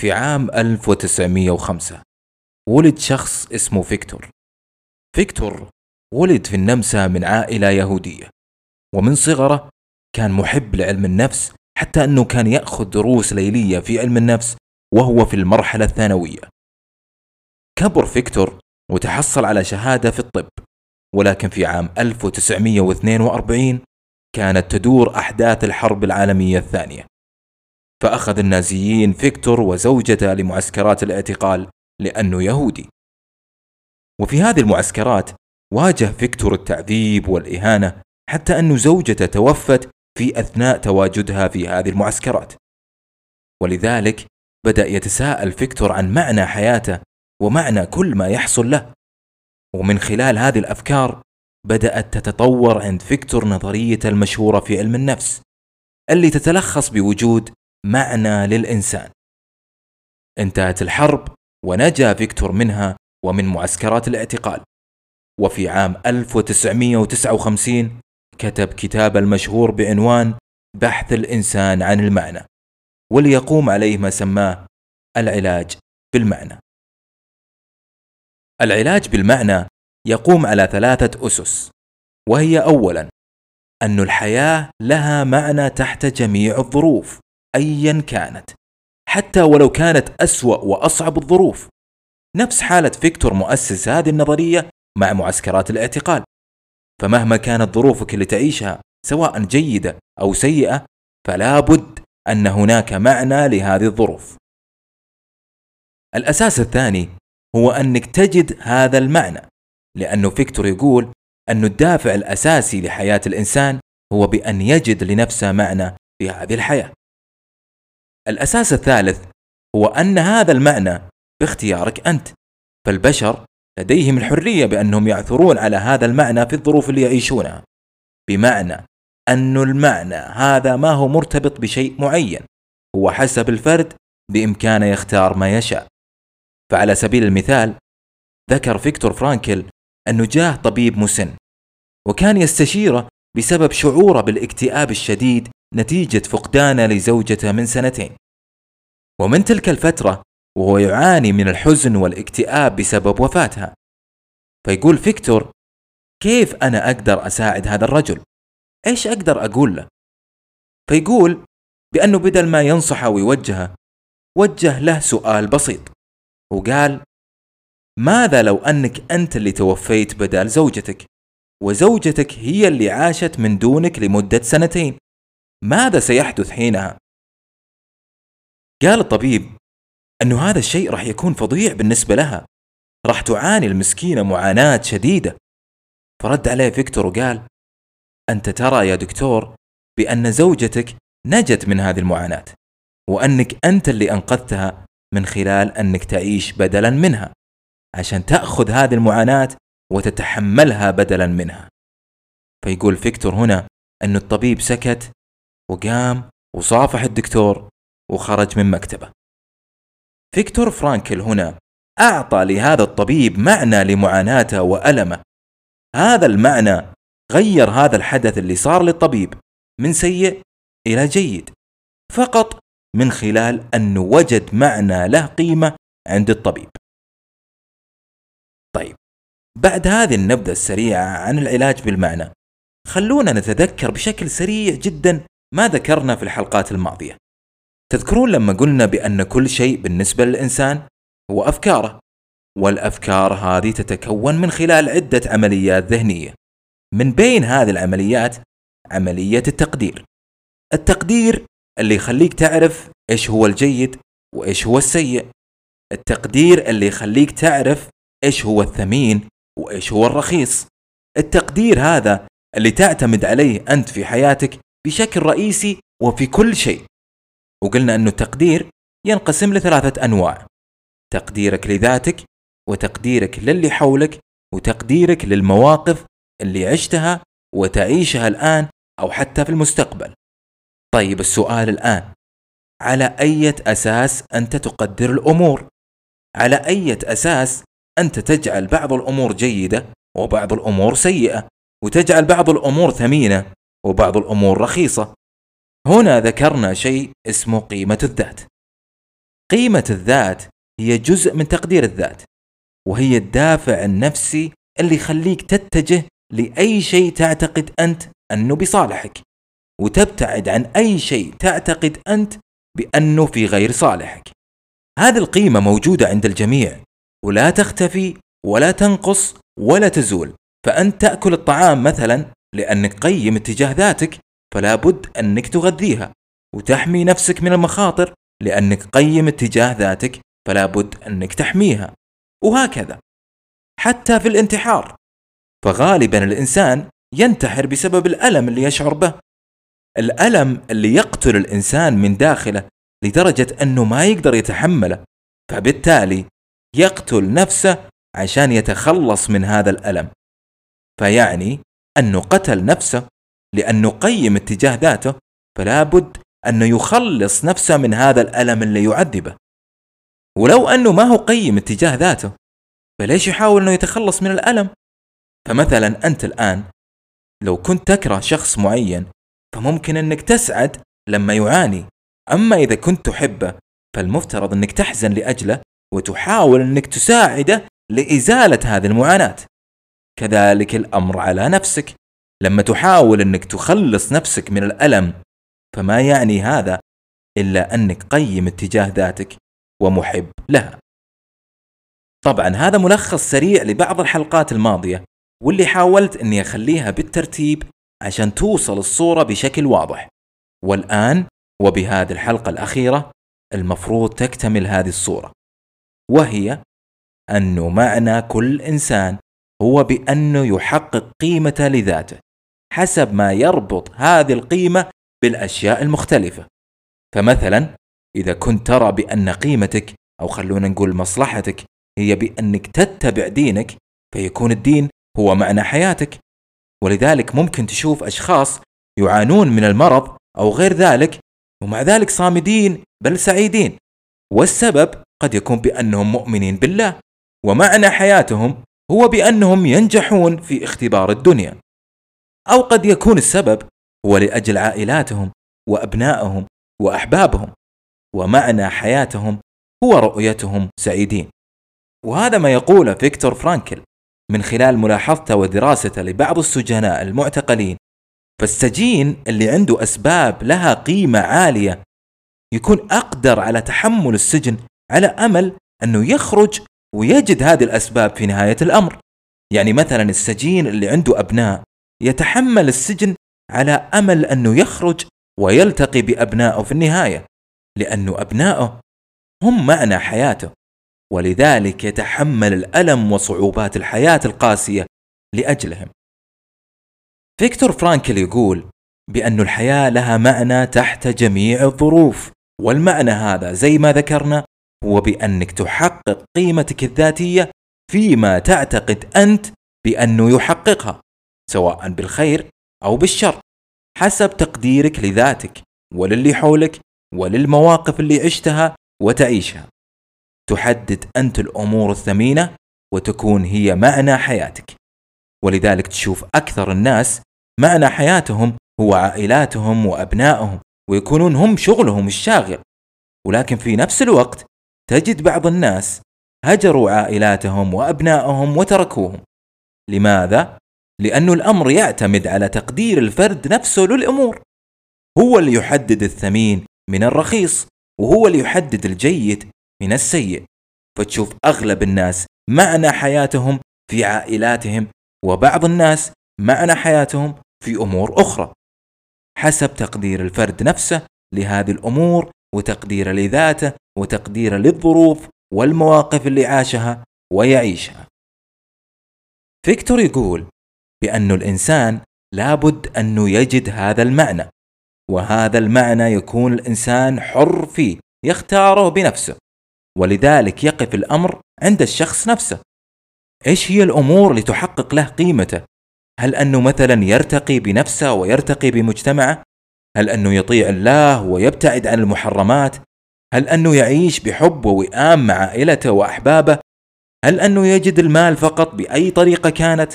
في عام 1905 ولد شخص اسمه فيكتور. فيكتور ولد في النمسا من عائلة يهودية ومن صغره كان محب لعلم النفس حتى أنه كان يأخذ دروس ليلية في علم النفس وهو في المرحلة الثانوية. كبر فيكتور وتحصل على شهادة في الطب ولكن في عام 1942 كانت تدور أحداث الحرب العالمية الثانية. فأخذ النازيين فيكتور وزوجته لمعسكرات الاعتقال لأنه يهودي. وفي هذه المعسكرات واجه فيكتور التعذيب والإهانة حتى أن زوجته توفت في أثناء تواجدها في هذه المعسكرات. ولذلك بدأ يتساءل فيكتور عن معنى حياته ومعنى كل ما يحصل له. ومن خلال هذه الأفكار بدأت تتطور عند فيكتور نظريته المشهورة في علم النفس اللي تتلخص بوجود معنى للإنسان. انتهت الحرب ونجا فيكتور منها ومن معسكرات الاعتقال. وفي عام 1959 كتب كتاب المشهور بعنوان بحث الإنسان عن المعنى وليقوم عليه ما سماه العلاج بالمعنى. العلاج بالمعنى يقوم على ثلاثة أسس وهي أولا أن الحياة لها معنى تحت جميع الظروف. أيا كانت حتى ولو كانت أسوأ وأصعب الظروف. نفس حالة فيكتور مؤسس هذه النظرية مع معسكرات الاعتقال. فمهما كانت ظروفك اللي تعيشها سواء جيدة أو سيئة فلا بد أن هناك معنى لهذه الظروف. الأساس الثاني هو أنك تجد هذا المعنى لأنه فيكتور يقول أن الدافع الأساسي لحياة الإنسان هو بأن يجد لنفسه معنى في هذه الحياة. الأساس الثالث هو أن هذا المعنى باختيارك أنت فالبشر لديهم الحرية بأنهم يعثرون على هذا المعنى في الظروف اللي يعيشونها بمعنى أن المعنى هذا ما هو مرتبط بشيء معين هو حسب الفرد بإمكانه يختار ما يشاء. فعلى سبيل المثال ذكر فيكتور فرانكل أنه جاه طبيب مسن وكان يستشيره بسبب شعوره بالاكتئاب الشديد نتيجة فقدانه لزوجته من سنتين. ومن تلك الفترة وهو يعاني من الحزن والاكتئاب بسبب وفاتها. فيقول فيكتور كيف أنا أقدر أساعد هذا الرجل؟ إيش أقدر أقول له؟ فيقول بأنه بدل ما ينصحه ويوجهه وجه له سؤال بسيط. وقال ماذا لو أنك أنت اللي توفيت بدل زوجتك؟ وزوجتك هي اللي عاشت من دونك لمدة سنتين. ماذا سيحدث حينها؟ قال الطبيب أنه هذا الشيء راح يكون فظيع بالنسبة لها. راح تعاني المسكينة معاناة شديدة. فرد عليه فيكتور وقال أنت ترى يا دكتور بأن زوجتك نجت من هذه المعاناة وأنك أنت اللي أنقذتها من خلال أنك تعيش بدلا منها عشان تأخذ هذه المعاناة وتتحملها بدلا منها. فيقول فيكتور هنا أن الطبيب سكت وقام وصافح الدكتور وخرج من مكتبه. فيكتور فرانكل هنا أعطى لهذا الطبيب معنى لمعاناته وألمه. هذا المعنى غير هذا الحدث اللي صار للطبيب من سيء إلى جيد فقط من خلال أنه وجد معنى له قيمة عند الطبيب. طيب بعد هذه النبذة السريعة عن العلاج بالمعنى خلونا نتذكر بشكل سريع جدا ما ذكرنا في الحلقات الماضية. تذكرون لما قلنا بأن كل شيء بالنسبة للإنسان هو أفكاره والأفكار هذه تتكون من خلال عدة عمليات ذهنية. من بين هذه العمليات عملية التقدير. التقدير اللي يخليك تعرف إيش هو الجيد وإيش هو السيء. التقدير اللي يخليك تعرف إيش هو الثمين وإيش هو الرخيص. التقدير هذا اللي تعتمد عليه أنت في حياتك بشكل رئيسي وفي كل شيء. وقلنا أنه التقدير ينقسم لثلاثة أنواع تقديرك لذاتك وتقديرك للي حولك وتقديرك للمواقف اللي عشتها وتعيشها الآن أو حتى في المستقبل. طيب السؤال الآن على أي أساس أنت تقدر الأمور؟ على أي أساس أنت تجعل بعض الأمور جيدة وبعض الأمور سيئة؟ وتجعل بعض الأمور ثمينة؟ وبعض الأمور رخيصة. هنا ذكرنا شيء اسمه قيمة الذات. قيمة الذات هي جزء من تقدير الذات وهي الدافع النفسي اللي يخليك تتجه لأي شيء تعتقد أنت أنه بصالحك وتبتعد عن أي شيء تعتقد أنت بأنه في غير صالحك. هذه القيمة موجودة عند الجميع ولا تختفي ولا تنقص ولا تزول. فأنت تأكل الطعام مثلا لأنك قيم اتجاه ذاتك فلا بد أنك تغذيها وتحمي نفسك من المخاطر. لأنك قيم اتجاه ذاتك فلا بد أنك تحميها. وهكذا حتى في الانتحار فغالبا الإنسان ينتحر بسبب الألم اللي يشعر به. الألم اللي يقتل الإنسان من داخله لدرجة أنه ما يقدر يتحمله فبالتالي يقتل نفسه عشان يتخلص من هذا الألم. فيعني أنه قتل نفسه لأنه قيم اتجاه ذاته فلا بد أنه يخلص نفسه من هذا الألم اللي يعذبه. ولو أنه ما هو قيم اتجاه ذاته فليش يحاول أنه يتخلص من الألم؟ فمثلا أنت الآن لو كنت تكره شخص معين فممكن أنك تسعد لما يعاني. أما إذا كنت تحبه فالمفترض أنك تحزن لأجله وتحاول أنك تساعده لإزالة هذه المعاناة. كذلك الأمر على نفسك. لما تحاول أنك تخلص نفسك من الألم فما يعني هذا إلا أنك قيم اتجاه ذاتك ومحب لها. طبعا هذا ملخص سريع لبعض الحلقات الماضية واللي حاولت أني أخليها بالترتيب عشان توصل الصورة بشكل واضح. والآن وبهذه الحلقة الأخيرة المفروض تكتمل هذه الصورة وهي أنه معنى كل إنسان هو بأنه يحقق قيمة لذاته حسب ما يربط هذه القيمة بالأشياء المختلفة. فمثلا إذا كنت ترى بأن قيمتك أو خلونا نقول مصلحتك هي بأنك تتبع دينك فيكون الدين هو معنى حياتك. ولذلك ممكن تشوف أشخاص يعانون من المرض أو غير ذلك ومع ذلك صامدين بل سعيدين. والسبب قد يكون بأنهم مؤمنين بالله ومعنى حياتهم هو بأنهم ينجحون في اختبار الدنيا. أو قد يكون السبب هو لأجل عائلاتهم وأبنائهم وأحبابهم ومعنى حياتهم هو رؤيتهم سعيدين. وهذا ما يقوله فيكتور فرانكل من خلال ملاحظته ودراسته لبعض السجناء المعتقلين. فالسجين اللي عنده أسباب لها قيمة عالية يكون أقدر على تحمل السجن على أمل أنه يخرج ويجد هذه الأسباب في نهاية الأمر. يعني مثلا السجين اللي عنده أبناء يتحمل السجن على أمل أنه يخرج ويلتقي بأبنائه في النهاية لأنه أبنائه هم معنى حياته. ولذلك يتحمل الألم وصعوبات الحياة القاسية لأجلهم. فيكتور فرانكل يقول بأن الحياة لها معنى تحت جميع الظروف والمعنى هذا زي ما ذكرنا هو بأنك تحقق قيمتك الذاتية فيما تعتقد أنت بأنه يحققها سواء بالخير أو بالشر حسب تقديرك لذاتك وللي حولك وللمواقف اللي عشتها وتعيشها. تحدد أنت الأمور الثمينة وتكون هي معنى حياتك. ولذلك تشوف أكثر الناس معنى حياتهم هو عائلاتهم وأبنائهم ويكونون هم شغلهم الشاغل. ولكن في نفس الوقت تجد بعض الناس هجروا عائلاتهم وأبنائهم وتركوهم. لماذا؟ لأن الأمر يعتمد على تقدير الفرد نفسه للأمور. هو اللي يحدد الثمين من الرخيص وهو اللي يحدد الجيد من السيء. فتشوف أغلب الناس معنى حياتهم في عائلاتهم وبعض الناس معنى حياتهم في أمور أخرى. حسب تقدير الفرد نفسه لهذه الأمور وتقدير لذاته وتقدير للظروف والمواقف اللي عاشها ويعيشها. فيكتور يقول بأن الإنسان لابد أنه يجد هذا المعنى وهذا المعنى يكون الإنسان حر فيه يختاره بنفسه ولذلك يقف الأمر عند الشخص نفسه. إيش هي الأمور اللي تحقق له قيمته؟ هل أنه مثلا يرتقي بنفسه ويرتقي بمجتمعه؟ هل أنه يطيع الله ويبتعد عن المحرمات؟ هل أنه يعيش بحب ووئام مع عائلته وأحبابه؟ هل أنه يجد المال فقط بأي طريقة كانت؟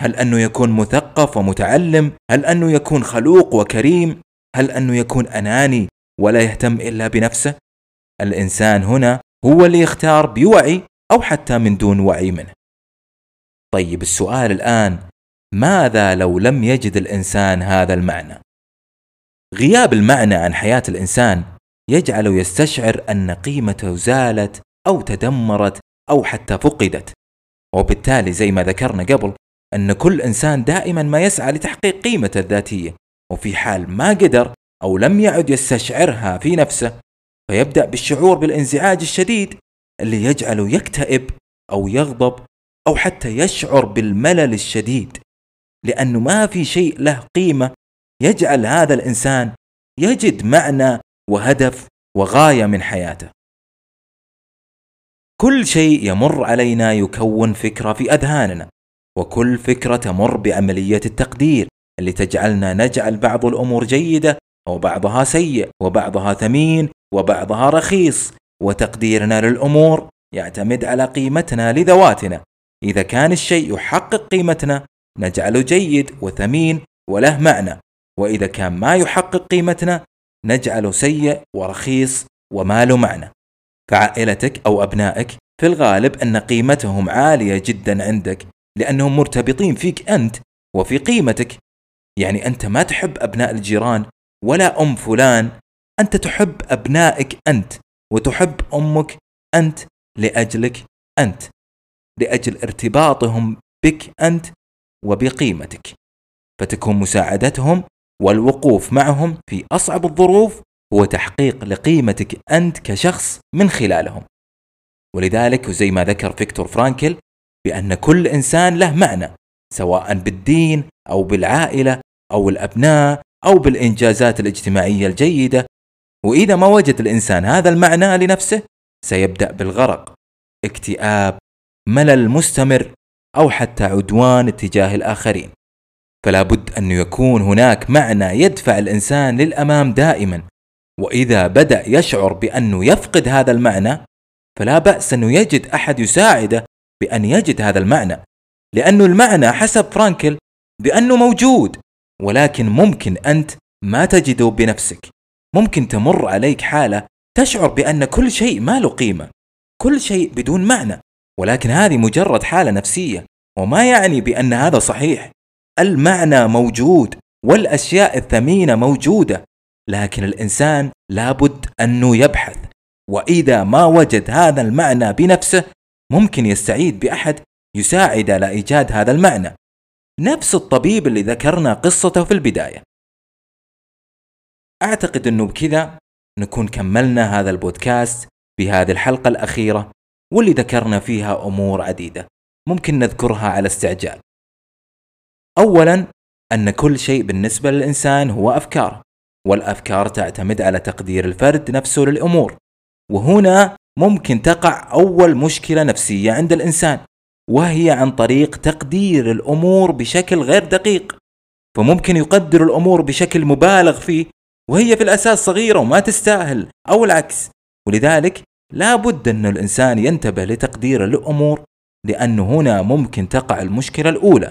هل أنه يكون مثقف ومتعلم؟ هل أنه يكون خلوق وكريم؟ هل أنه يكون أناني ولا يهتم إلا بنفسه؟ الإنسان هنا هو اللي يختار بوعي أو حتى من دون وعي منه. طيب السؤال الآن ماذا لو لم يجد الإنسان هذا المعنى؟ غياب المعنى عن حياة الإنسان يجعله يستشعر أن قيمته زالت أو تدمرت أو حتى فقدت. وبالتالي زي ما ذكرنا قبل أن كل إنسان دائما ما يسعى لتحقيق قيمته الذاتية وفي حال ما قدر أو لم يعد يستشعرها في نفسه فيبدأ بالشعور بالانزعاج الشديد اللي يجعله يكتئب أو يغضب أو حتى يشعر بالملل الشديد. لأنه ما في شيء له قيمة يجعل هذا الإنسان يجد معنى وهدف وغاية من حياته. كل شيء يمر علينا يكون فكرة في أذهاننا وكل فكرة تمر بعملية التقدير اللي تجعلنا نجعل بعض الأمور جيدة وبعضها سيء وبعضها ثمين وبعضها رخيص وتقديرنا للأمور يعتمد على قيمتنا لذواتنا. إذا كان الشيء يحقق قيمتنا نجعله جيد وثمين وله معنى وإذا كان ما يحقق قيمتنا نجعله سيء ورخيص وما له معنى. كعائلتك أو أبنائك في الغالب أن قيمتهم عالية جدا عندك لأنهم مرتبطين فيك أنت وفي قيمتك. يعني أنت ما تحب أبناء الجيران ولا أم فلان أنت تحب أبنائك أنت وتحب أمك أنت لأجلك أنت لأجل ارتباطهم بك أنت وبقيمتك. فتكون مساعدتهم والوقوف معهم في أصعب الظروف هو تحقيق لقيمتك أنت كشخص من خلالهم. ولذلك وزي ما ذكر فيكتور فرانكل بأن كل إنسان له معنى سواء بالدين أو بالعائلة أو الأبناء أو بالإنجازات الاجتماعية الجيدة. وإذا ما وجد الإنسان هذا المعنى لنفسه سيبدأ بالغرق اكتئاب ملل مستمر أو حتى عدوان تجاه الآخرين. فلا بد أن يكون هناك معنى يدفع الإنسان للأمام دائما. وإذا بدأ يشعر بأنه يفقد هذا المعنى فلا بأس أنه يجد أحد يساعده بأن يجد هذا المعنى. لأنه المعنى حسب فرانكل بأنه موجود ولكن ممكن أنت ما تجده بنفسك. ممكن تمر عليك حالة تشعر بأن كل شيء ما له قيمة كل شيء بدون معنى. ولكن هذه مجرد حالة نفسية وما يعني بأن هذا صحيح. المعنى موجود والأشياء الثمينة موجودة لكن الإنسان لابد أنه يبحث وإذا ما وجد هذا المعنى بنفسه ممكن يستعيد بأحد يساعد على إيجاد هذا المعنى. نفس الطبيب اللي ذكرنا قصته في البداية. أعتقد أنه بكذا نكون كملنا هذا البودكاست بهذه الحلقة الأخيرة واللي ذكرنا فيها أمور عديدة ممكن نذكرها على استعجال. أولا أن كل شيء بالنسبة للإنسان هو أفكار والأفكار تعتمد على تقدير الفرد نفسه للأمور. وهنا ممكن تقع أول مشكلة نفسية عند الإنسان وهي عن طريق تقدير الأمور بشكل غير دقيق. فممكن يقدر الأمور بشكل مبالغ فيه وهي في الأساس صغيرة وما تستاهل أو العكس. ولذلك لا بد أن الإنسان ينتبه لتقدير الأمور لأنه هنا ممكن تقع المشكلة الأولى.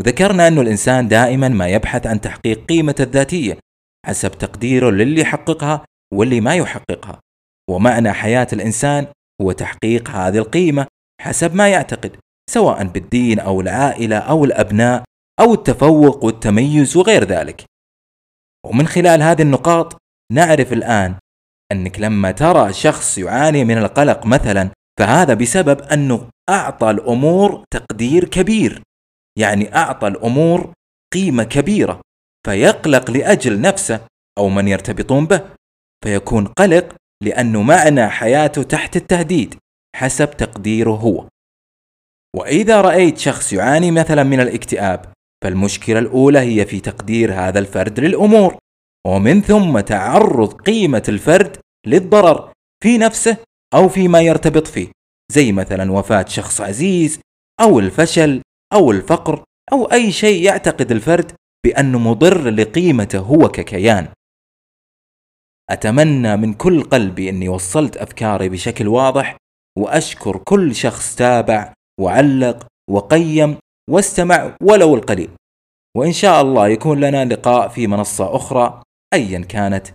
وذكرنا أن الإنسان دائما ما يبحث عن تحقيق قيمة الذاتية حسب تقديره للي يحققها واللي ما يحققها. ومعنى حياة الإنسان هو تحقيق هذه القيمة حسب ما يعتقد سواء بالدين أو العائلة أو الأبناء أو التفوق والتميز وغير ذلك. ومن خلال هذه النقاط نعرف الآن أنك لما ترى شخص يعاني من القلق مثلا فهذا بسبب أنه أعطى الأمور تقدير كبير. يعني أعطى الأمور قيمة كبيرة فيقلق لأجل نفسه أو من يرتبطون به فيكون قلق لأنه معنى حياته تحت التهديد حسب تقديره هو. وإذا رأيت شخص يعاني مثلا من الاكتئاب فالمشكلة الأولى هي في تقدير هذا الفرد للأمور ومن ثم تعرض قيمة الفرد للضرر في نفسه أو فيما يرتبط فيه زي مثلا وفاة شخص عزيز أو الفشل أو الفقر أو أي شيء يعتقد الفرد بأنه مضر لقيمته هو ككيان. أتمنى من كل قلبي أني وصلت أفكاري بشكل واضح وأشكر كل شخص تابع وعلق وقيم واستمع ولو القليل. وإن شاء الله يكون لنا لقاء في منصة أخرى أيا كانت.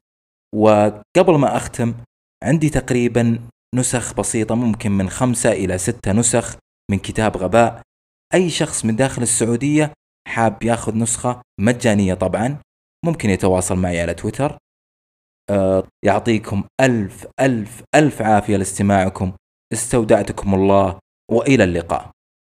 وقبل ما أختم عندي تقريبا نسخ بسيطة ممكن من خمسة إلى ستة نسخ من كتاب غباء. أي شخص من داخل السعودية حاب ياخذ نسخة مجانية طبعا ممكن يتواصل معي على تويتر. آه، يعطيكم ألف ألف ألف عافية لاستماعكم. استودعتكم الله وإلى اللقاء.